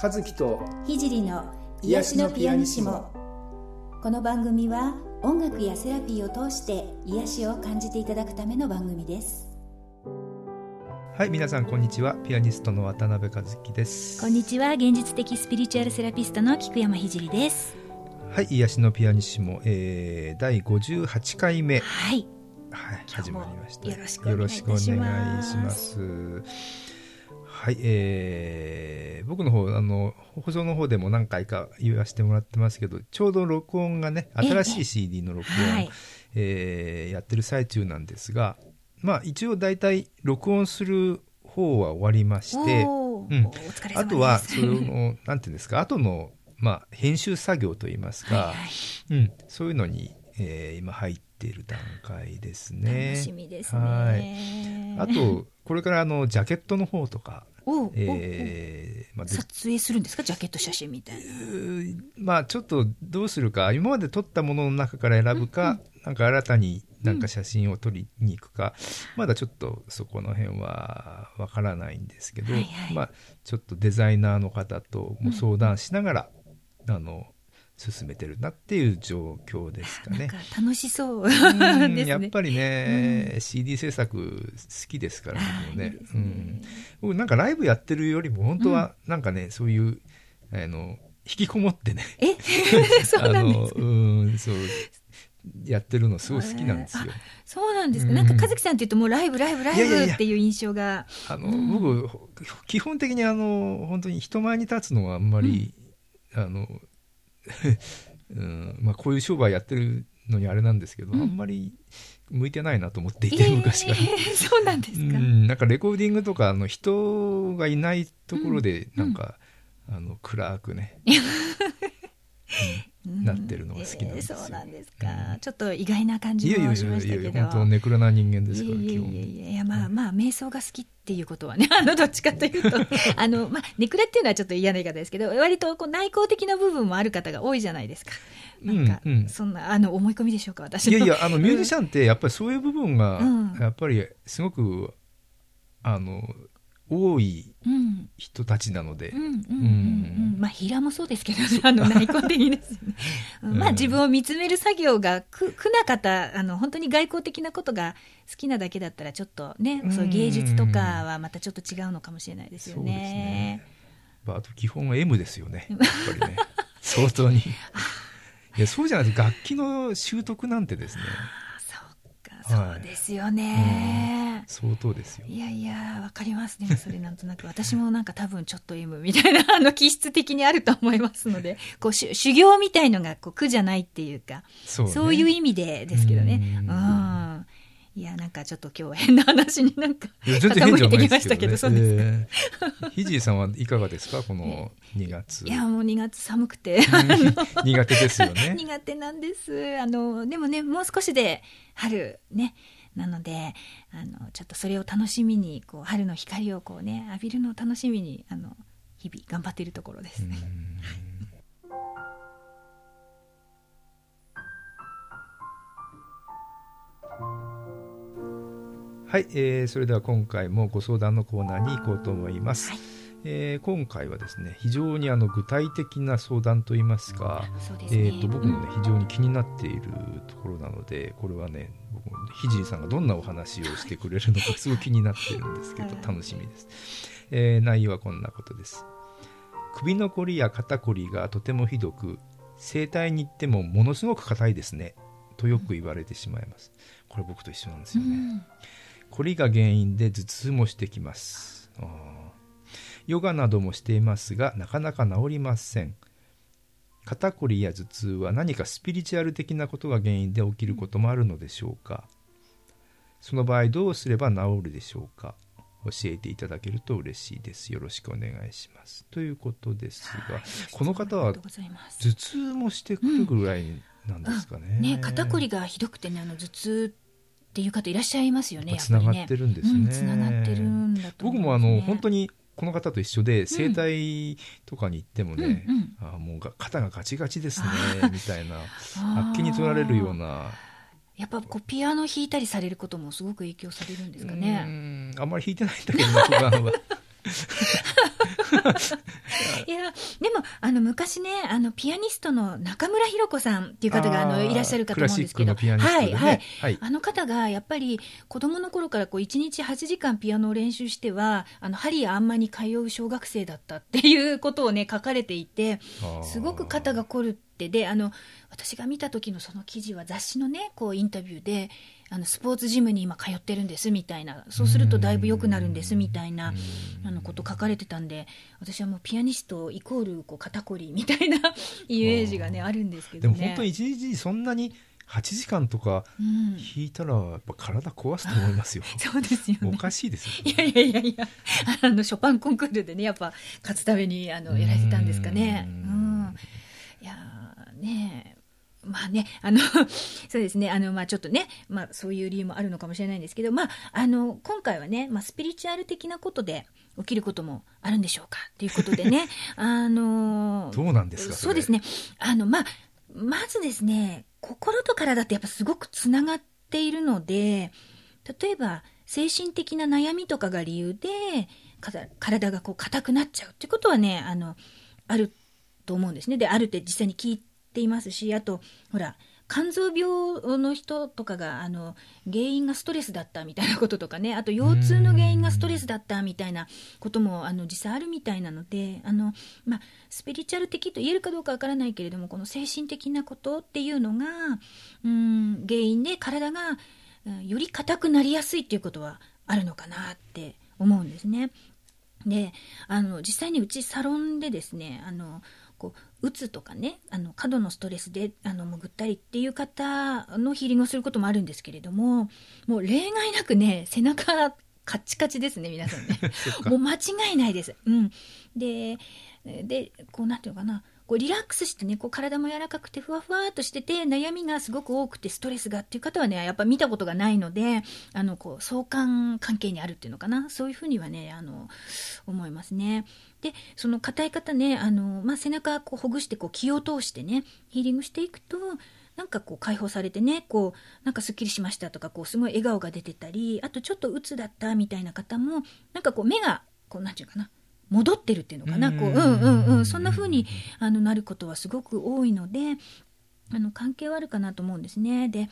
和樹と聖の癒しのピアニシモ。この番組は音楽やセラピーを通して癒しを感じていただくための番組です。はい皆さんこんにちは。ピアニストの渡辺和樹です。こんにちは。現実的スピリチュアルセラピストの菊山聖です。はい癒しのピアニシモ、えー、第58回目。はい。はい、始まりました。よろしくお願いします。はい、えー、僕の方、あの、放送の方でも何回か言わせてもらってますけど、ちょうど録音がね、新しい CD の録音、えー、はい、えー、やってる最中なんですが、まあ一応大体録音する方は終わりまして、うん、あとは、その、なんていうんですか、後の、まあ編集作業といいますか、はいはい、うん、そういうのに、えー、今入っている段階ですね。楽しみですね。はい。あと、これからあの、ジャケットの方とか、えーまあ、撮影するんですか？ジャケット写真みたいな。まあちょっとどうするか今まで撮ったものの中から選ぶか、うんうん、なんか新たになんか写真を撮りに行くか、うん、まだちょっとそこの辺はわからないんですけど、はいはい、まあちょっとデザイナーの方とも相談しながら、うん、あの進めてるなっていう状況ですかね。か楽しそうね、やっぱりね、うん、CD 制作好きですからね。ねうん、僕なんかライブやってるよりも本当はなんかね、うん、そういう、あの、引きこもってね。え？そうなんですか？うん、そう。やってるのすごい好きなんですよ。そうなんですか？なんか和樹さんって言うともうライブライブライブっていう印象が。あの、僕基本的にあの本当に人前に立つのはあんまり、あのうんまあ、こういう商売やってるのにあれなんですけど、うん、あんまり向いてないなと思っていて、昔から、そうなんですか、うん、なんかレコーディングとかあの人がいないところでなん。か、うん、あの暗くね、なってるのが好きなんです、えー、そうなんですか、うん、ちょっと意外な感じもしましたけど。いやいやいや本当ネクラな人間ですからいやいやいやまあまあ瞑想が好きっていうことはねあのどっちかというとあのまあネクラっていうのはちょっと嫌な言い方ですけど割とこう内向的な部分もある方が多いじゃないですかなんか、うんうん、そんなあの思い込みでしょうか私いやいやあのミュージシャンってやっぱりそういう部分がやっぱりすごくあの多い人たちなので。まあ、平もそうですけどね、あの、内向的ですよね。まあ、自分を見つめる作業が苦な方、あの、本当に外交的なことが好きなだけだったら、ちょっとね、そう芸術とかはまたちょっと違うのかもしれないですよね。ねあと、基本は M ですよね。やっぱりね。相当に。いや、そうじゃないです。楽器の習得なんてですね。そうですよね、うん、相当ですよ。いやいやわかります。ねそれなんとなく私もなんか多分ちょっと M みたいなあの気質的にあると思いますので こう修行みたいのがこう苦じゃないっていうかそう、ね,、そういう意味でですけどね。うんいやなんかちょっと今日変な話になんか傾いてきましたけど、そうですか。ひじいさんはいかがですか？この2月。いやもう2月寒くて 苦手ですよね。苦手なんです。あのでもねもう少しで春ね。なのであのちょっとそれを楽しみにこう春の光をこうね浴びるのを楽しみにあの日々頑張っているところです。はい、えー、それでは今回もご相談のコーナーに行こうと思います。はい、えー、今回はですね非常にあの具体的な相談といいますか、ね、えーと、僕もね、非常に気になっているところなのでこれはね僕ひじりさんがどんなお話をしてくれるのか すごい気になっているんですけど楽しみです、えー、内容はこんなことです。首のこりや肩こりがとてもひどく整体に行ってもものすごく硬いですねとよく言われてしまいます、これ僕と一緒なんですよね、うんこりが原因で頭痛もしてきます。ヨガなどもしていますがなかなか治りません。肩こりや頭痛は何かスピリチュアル的なことが原因で起きることもあるのでしょうか。その場合どうすれば治るでしょうか。教えていただけると嬉しいです。よろしくお願いします。ということですが、はい、この方は頭痛もしてくるぐらいなんですかね。うん、ね肩こりがひどくてね、あの頭痛っていう方いらっしゃいますよね。つながってるんですね。つな、がってるんだと、ね、僕もあの本当にこの方と一緒で整体とかに行ってもね、うん、あもう肩がガチガチですねみたいなあっけに取られるような。やっぱこうピアノ弾いたりされることもすごく影響されるんですかね。あんまり弾いてないんだけど普段は。いや、でも、あの、昔ね、あの、ピアニストの中村弘子さんっていう方が、あの、いらっしゃるかと思うんですけど、ね、はい、はい、はい。あの方が、やっぱり、子供の頃から、こう、1日8時間ピアノを練習しては、あの、ハリーあんまに通う小学生だったっていうことをね、書かれていて、すごく肩が凝るって、で、あの、私が見た時のその記事は雑誌のね、こう、インタビューで、あのスポーツジムに今通ってるんですみたいなそうするとだいぶ良くなるんですみたいなあのこと書かれてたんで私はもうピアニストイコールこう肩こりみたいな イメージがねあるんですけど、ね、でも本当に一日そんなに8時間とか弾いたらやっぱ体壊すと思いますよ。そうですよね。おかしいですよ、ね、いやいやいやいや、あのショパンコンクールでねやっぱ勝つためにあのやられてたんですかね。うん。まあね、あの そうですね、あの、まあちょっとね、まあそういう理由もあるのかもしれないんですけど、まあ、あの、今回はね、まあスピリチュアル的なことで起きることもあるんでしょうかということでね、あの、どうなんですかそうですね、あの、まあ、まずですね、心と体ってやっぱすごくつながっているので、例えば、精神的な悩みとかが理由で、体がこう硬くなっちゃうってことはね、あの、あると思うんですね。で、あるって実際に聞いていますし、あと、ほら、肝臓病の人とかが、あの、原因がストレスだったみたいなこととかね、あと腰痛の原因がストレスだったみたいなことも、あの、実際あるみたいなので、あの、まあ、スピリチュアル的と言えるかどうかわからないけれども、この精神的なことっていうのが、うん、原因で体が、より硬くなりやすいっていうことはあるのかなって思うんですね。で、あの、実際にうちサロンでですね、あの、こう、うつとかね、あの、過度のストレスで、あの、潜ったりっていう方のヒーリングをすることもあるんですけれども、もう例外なくね、背中、カッチカチですね、皆さんね。もう間違いないです。うん。で、で、こう、なんていうのかな。こうリラックスしてね、こう体も柔らかくてふわふわっとしてて、悩みがすごく多くてストレスがっていう方はね、やっぱ見たことがないので、あの、こう、相関関係にあるっていうのかな。そういうふうにはね、あの、思いますね。で、その硬い方ね、あの、まあ、背中こうほぐして、こう気を通してね、ヒーリングしていくと、なんかこう解放されてね、こう、なんかすっきりしましたとか、こうすごい笑顔が出てたり、あとちょっと鬱だったみたいな方も、なんかこう目が、こうなんていうかな、戻ってるっていうのかな、こう、うん。うんうん、そんな風にあのなることはすごく多いので、あの関係はあるかなと思うんですね。で、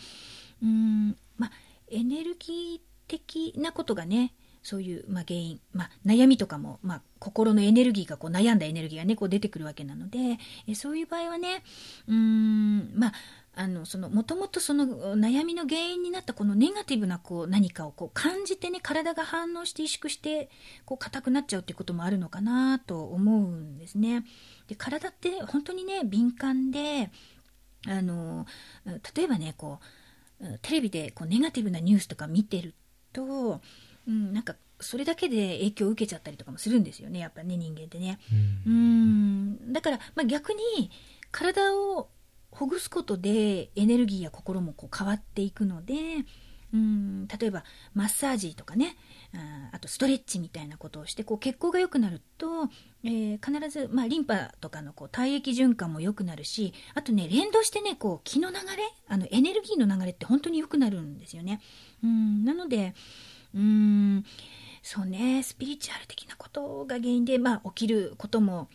うん、まあ、エネルギー的なことがね、そういう、まあ、原因、まあ、悩みとかも、まあ、心のエネルギーがこう悩んだエネルギーがねこう出てくるわけなのでえそういう場合はねうんまああのそのもともとその悩みの原因になったこのネガティブなこう何かをこう感じてね体が反応して萎縮してこう硬くなっちゃうっていうこともあるのかなと思うんですね。で体って本当にね敏感であの例えばねこうテレビでこうネガティブなニュースとか見てると、うん、なんかそれだけで影響を受けちゃったりとかもするんですよねやっぱね人間ってね。うんだから、まあ、逆に体をほぐすことでエネルギーや心もこう変わっていくので、うん、例えばマッサージとかねああとストレッチみたいなことをしてこう血行が良くなると、えー、必ず、まあ、リンパとかのこう体液循環も良くなるしあとね連動してねこう気の流れあのエネルギーの流れって本当に良くなるんですよね。うんなのでうんそうねスピリチュアル的なことが原因で、まあ、起きることも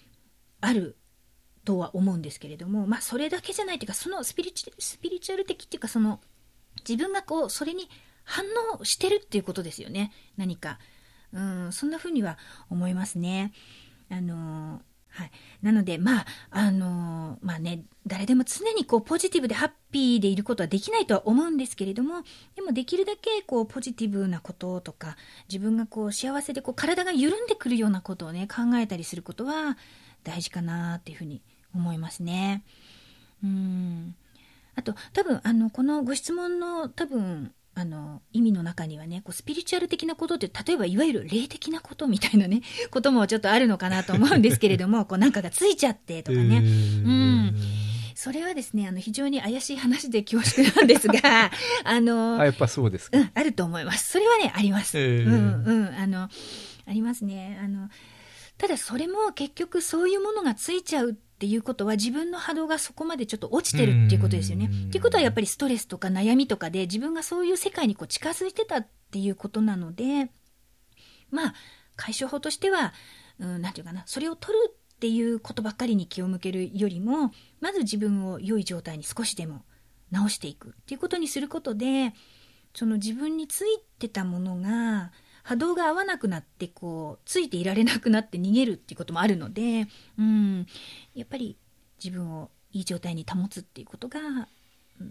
あるとは思うんですけれども、まあ、それだけじゃないというか、そのスピリチスピリチュアル的っていうか、その、自分がこう、それに反応してるっていうことですよね。何か。うん、そんな風には思いますね。あのはい。なので、まあ、あのまあね、誰でも常にこう、ポジティブでハッピーでいることはできないとは思うんですけれども、でもできるだけこう、ポジティブなこととか、自分がこう、幸せでこう、体が緩んでくるようなことをね、考えたりすることは大事かなっていうふうに思いますね。うん。あと、多分、あの、このご質問の多分、あの、意味の中にはね、こうスピリチュアル的なことって、例えばいわゆる霊的なことみたいなね、こともちょっとあるのかなと思うんですけれども、こうなんかがついちゃってとかね。うん。それはですね、あの、非常に怪しい話で恐縮なんですが、あの、あ、やっぱそうですか。うん、あると思います。それはね、あります。うん、うん、あの、ありますね。あの、ただそれも結局そういうものがついちゃうっていうことは自分の波動がそこまでちょっと落ちてるっていうことですよね。っていうことはやっぱりストレスとか悩みとかで自分がそういう世界にこう近づいてたっていうことなので、まあ、解消法としては、うん、ていうかな、それを取るっていうことばっかりに気を向けるよりも、まず自分を良い状態に少しでも直していくっていうことにすることで、その自分についてたものが、波動が合わなくなってこうついていられなくなって逃げるっていうこともあるので、うん、やっぱり自分をいい状態に保つっていうことが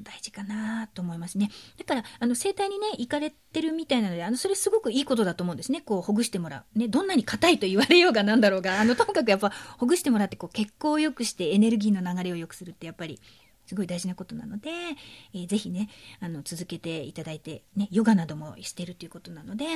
大事かなと思いますね。だから、あの、整体にね、行かれてるみたいなので、あの、それすごくいいことだと思うんですね。こう、ほぐしてもらう。ね、どんなに硬いと言われようがなんだろうが、あの、ともかくやっぱ、ほぐしてもらって、こう、血行を良くしてエネルギーの流れを良くするって、やっぱり、すごい大事なことなので、えー、ぜひね、あの、続けていただいて、ね、ヨガなどもしてるということなので、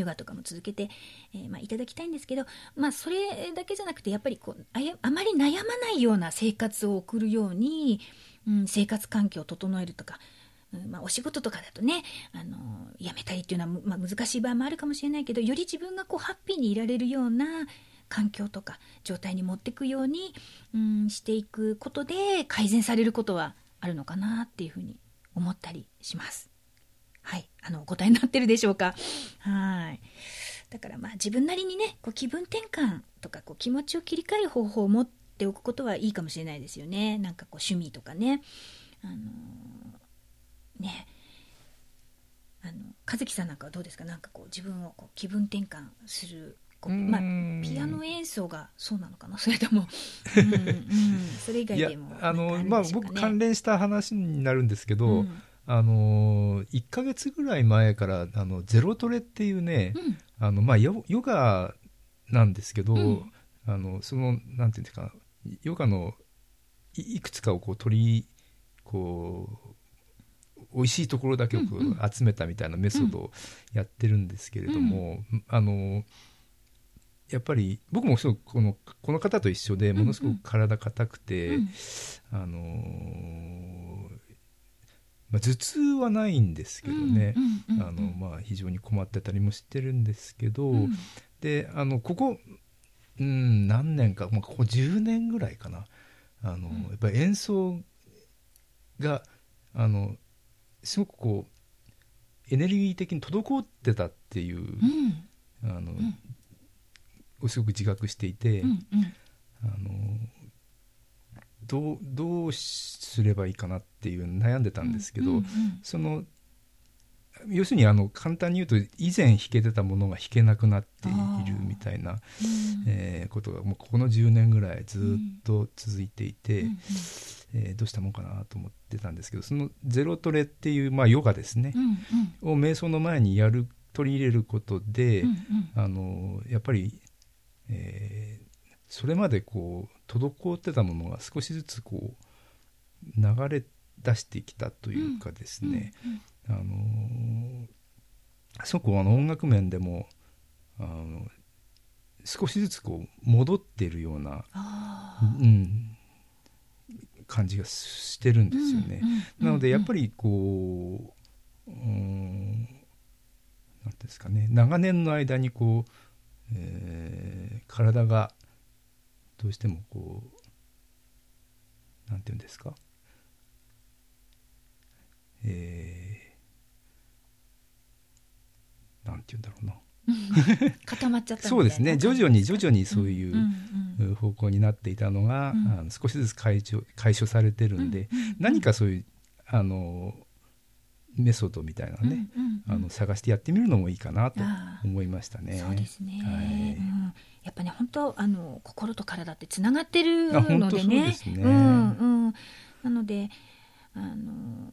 ヨガとかも続けて、えー、まあ、いただきたいんですけど、まあ、それだけじゃなくて、やっぱりこうあや、あまり悩まないような生活を送るように、うん、生活環境を整えるとか、うんまあ、お仕事とかだとね、あの辞めたりっていうのは、まあ、難しい場合もあるかもしれないけど、より自分がこうハッピーにいられるような環境とか状態に持っていくように、うん、していくことで改善されることはあるのかなっていうふうに思ったりします。はい。あの、お答えになってるでしょうか？はい。だからまあ自分なりにね、こう気分転換とかこう気持ちを切り替える方法を持っておくことはいいかもしれないですよね。なんかこう趣味とかね。あのー、ね。あの、和樹さんなんかはどうですか？なんかこう自分をこう気分転換するまあ、ピアノ演奏がそうなのかな？それとも、うんうん、それ以外でもあの、まあ、僕関連した話になるんですけど、うんあのー、1か月ぐらい前からあのゼロトレっていうね、うん、あのまあ、ヨヨガなんですけど、うん、あのそのなんていうんですかヨガのいくつかをこう取りこう美味しいところだけを集めたみたいなメソッドをやってるんですけれども、うん、あのやっぱり僕もすごくこのこの方と一緒でものすごく体硬くて、あのーまあ、頭痛はないんですけどね、あのまあ、非常に困ってたりもしてるんですけど、うん、であのここ、うん、何年か、まあ、ここ10年ぐらいかな。あの、うん、やっぱり演奏があのすごくこうエネルギー的に滞ってたっていう、うん、あのすごく自覚していて、うんうん、あのどうどうすればいいかなっていう悩んでたんですけど、うんうんうん、その要するにあの簡単に言うと以前弾けてたものが弾けなくなっているみたいな、えー、ことがもうここの10年ぐらいずっと続いていて、うん。えー、どうしたもんかなと思ってたんですけどそのゼロトレっていう、まあ、ヨガですね、うんうん、を瞑想の前にやる取り入れることで、うんうん、あのやっぱり、えー、それまでこう滞ってたものが少しずつこう流れ出してきたというかですね、あのそこあの音楽面でもあの少しずつこう戻っているような、うん、感じがしてるんですよね。なのでやっぱりこう、うん、なんですかね。長年の間にこう、えー、体がどうしてもこうなんて言うんですか？えー、なんて言うんだろうな。固まっちゃったそうですね。徐々に徐々にそういう方向になっていたのが、うん。あの少しずつ解消解消されてるんで、うんうんうん、何かそういうあのメソッドみたいなね、うんうんうん、あの探してやってみるのもいいかなと思いましたね。そうですね、はい、うん、やっぱね本当あの心と体ってつながってるのでね。でね。うんうん、なのであの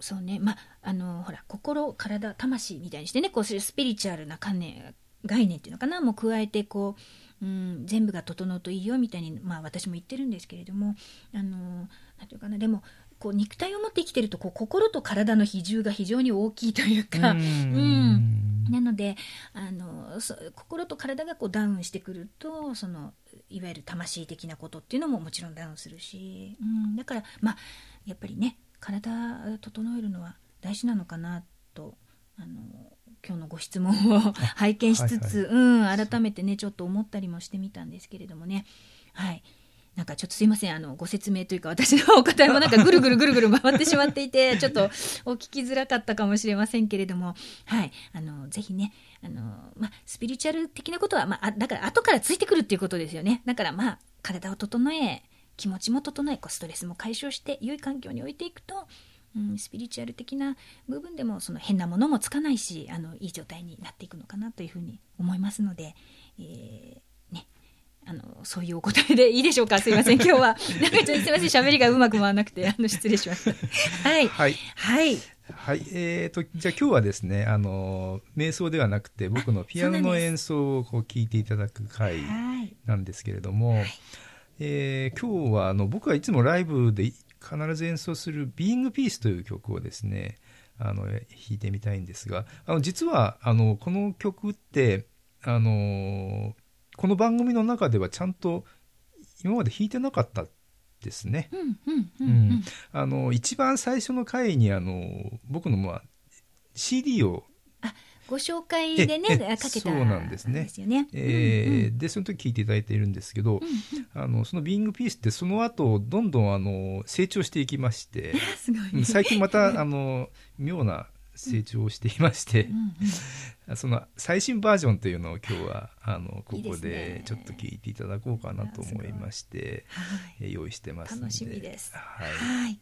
そうね。まああのほら心体魂みたいにしてねこうスピリチュアルな観念概念っていうのかな。もう加えてこう、うん、全部が整うといいよみたいに、まあ、私も言ってるんですけれどもあのなんていうかな。でもこう肉体を持って生きてるとこう心と体の比重が非常に大きいというか、うん、なのであの心と体がこうダウンしてくるとそのいわゆる魂的なことっていうのももちろんダウンするし、うん、だからまあやっぱりね体整えるのは大事なのかなとあの今日のご質問を拝見しつつ、はいはい、うん、改めてねちょっと思ったりもしてみたんですけれどもね。はいなんかちょっとすいません、あの、ご説明というか、私のお答えもなんかぐるぐるぐるぐる回ってしまっていて、ちょっとお聞きづらかったかもしれませんけれども、はい、あの、ぜひね、あの、まあ、スピリチュアル的なことは、まあ、だから後からついてくるっていうことですよね。だからまあ、体を整え、気持ちも整え、こうストレスも解消して、良い環境に置いていくと、うん、スピリチュアル的な部分でもその変なものもつかないしあのいい状態になっていくのかなというふうに思いますので、えー、あの、そういうお答えでいいでしょうか？すいません、今日は。なんかちょっとすいません、喋りがうまく回らなくて、あの、失礼しました。はい。はい。はい。はい。えっ、ー、と、じゃあ今日はですね、あの、瞑想ではなくて、僕のピアノの演奏をこう聞いていただく回なんですけれども、はい、えー、今日は、あの、僕はいつもライブで必ず演奏するビーイングピースという曲をですね、あの、弾いてみたいんですが、あの、実は、あの、この曲って、あの、この番組の中ではちゃんと今まで弾いてなかったですね。あの一番最初の回にあの僕のまあ CD をご紹介でねかけたそうなんですね。でね。えー、うんうん、でその時聞いていただいているんですけど、うんうん、あのそのビーイングピースってその後どんどんあの成長していきまして、最近またあの妙な成長していまして、その最新バージョンというのを今日はあのここでちょっと聞いていただこうかなと思いまして用意してますので。楽しみです。はい、はい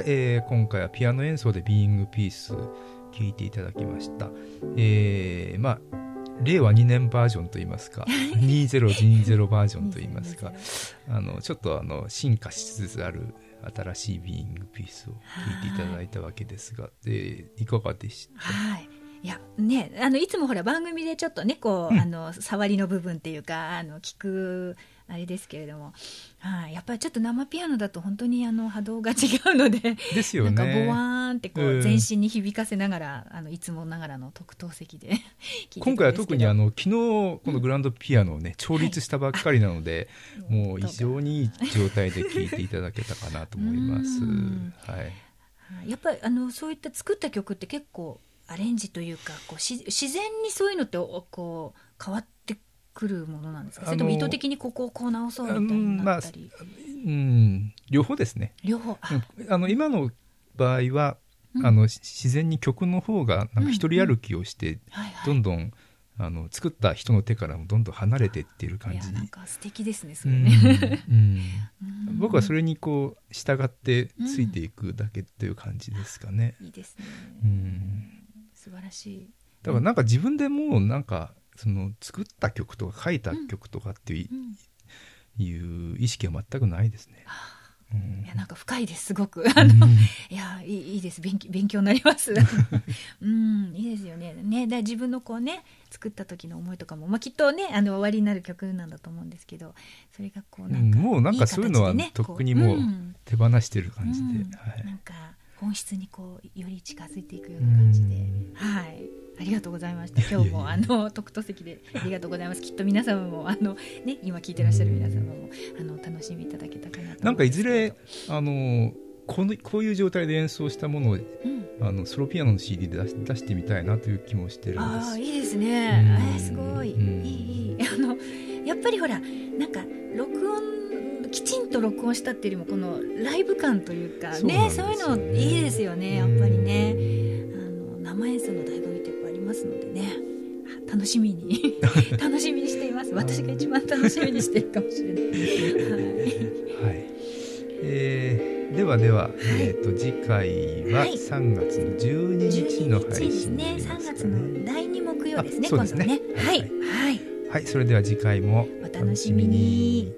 はい、えー、今回はピアノ演奏でビーイングピース聴いていただきました。えー、まあ令和2年バージョンといいますか2020バージョンといいますかあのちょっとあの進化しつつある新しいビーイングピースを聞いていただいたわけですが、でいかがでした？はい。いやねあのいつもほら番組でちょっとねこう、うん、あの触りの部分っていうかあの聞くあれですけれども、はい、やっぱりちょっと生ピアノだと本当にあの波動が違うので。ですよね。なんかボワーンってこう全身に響かせながら、あのいつもながらの特等席で 今回は特にあの昨日このグランドピアノをね、調律したばっかりなので、はい、もう非常にいい状態で聴いていただけたかなと思います。はい、やっぱりあのそういった作った曲って結構アレンジというかこうし自然にそういうのってこう変わってくるものなんですか？それとも意図的にここをこう直そうみたいになったり、まあ、うん両方ですね。両方？あ。の今の場合は、うん、あの自然に曲の方がなんか一人歩きをして、どんどんあの作った人の手からもどんどん離れていっている感じ。なんか素敵ですねそれね、うん、うん、僕はそれにこう従ってついていくだけという感じですかね、いいですね、うん、素晴らしい。だからなんか自分でもうなんかその作った曲とか書いた曲とかっていう,、いう意識は全くないですね。うん、いやなんか深いですすごく。あの、うん、いやいいいいです。勉強勉強になります。うんいいですよね。ねだ自分のこうね作った時の思いとかも、まあ、きっとねあの終わりになる曲なんだと思うんですけどそれがこうなんか、もうなんかそういうのはとっくにもう手放してる感じで、はい、なんか本質にこうより近づいていくような感じで、はいがとうございました。今日もあの特等席でありがとうございます。きっと皆様もあのね今聞いてらっしゃる皆様もあの楽しみいただけたかなとなんかいずれあのこのこういう状態で演奏したものを、うん、あのソロピアノの CD で出し出してみたいなという気もしてるんです。あいいですね。えー、すごい、うん、いいいいあのやっぱりほらなんか録音きちんと録音したっていうよりもこのライブ感というかねそういうのいいですよねやっぱりね。あの生演奏の醍醐味ますのでね。楽しみに。楽しみにしています。私が一番楽しみにしてるかもしれない。はい、はい。えー、ではでは、はい、えーと、次回は3月の12日の配信ね。ね。3月の第2木曜ですね今度ね、ね、はい、はい、はい、それでは次回もお楽しみに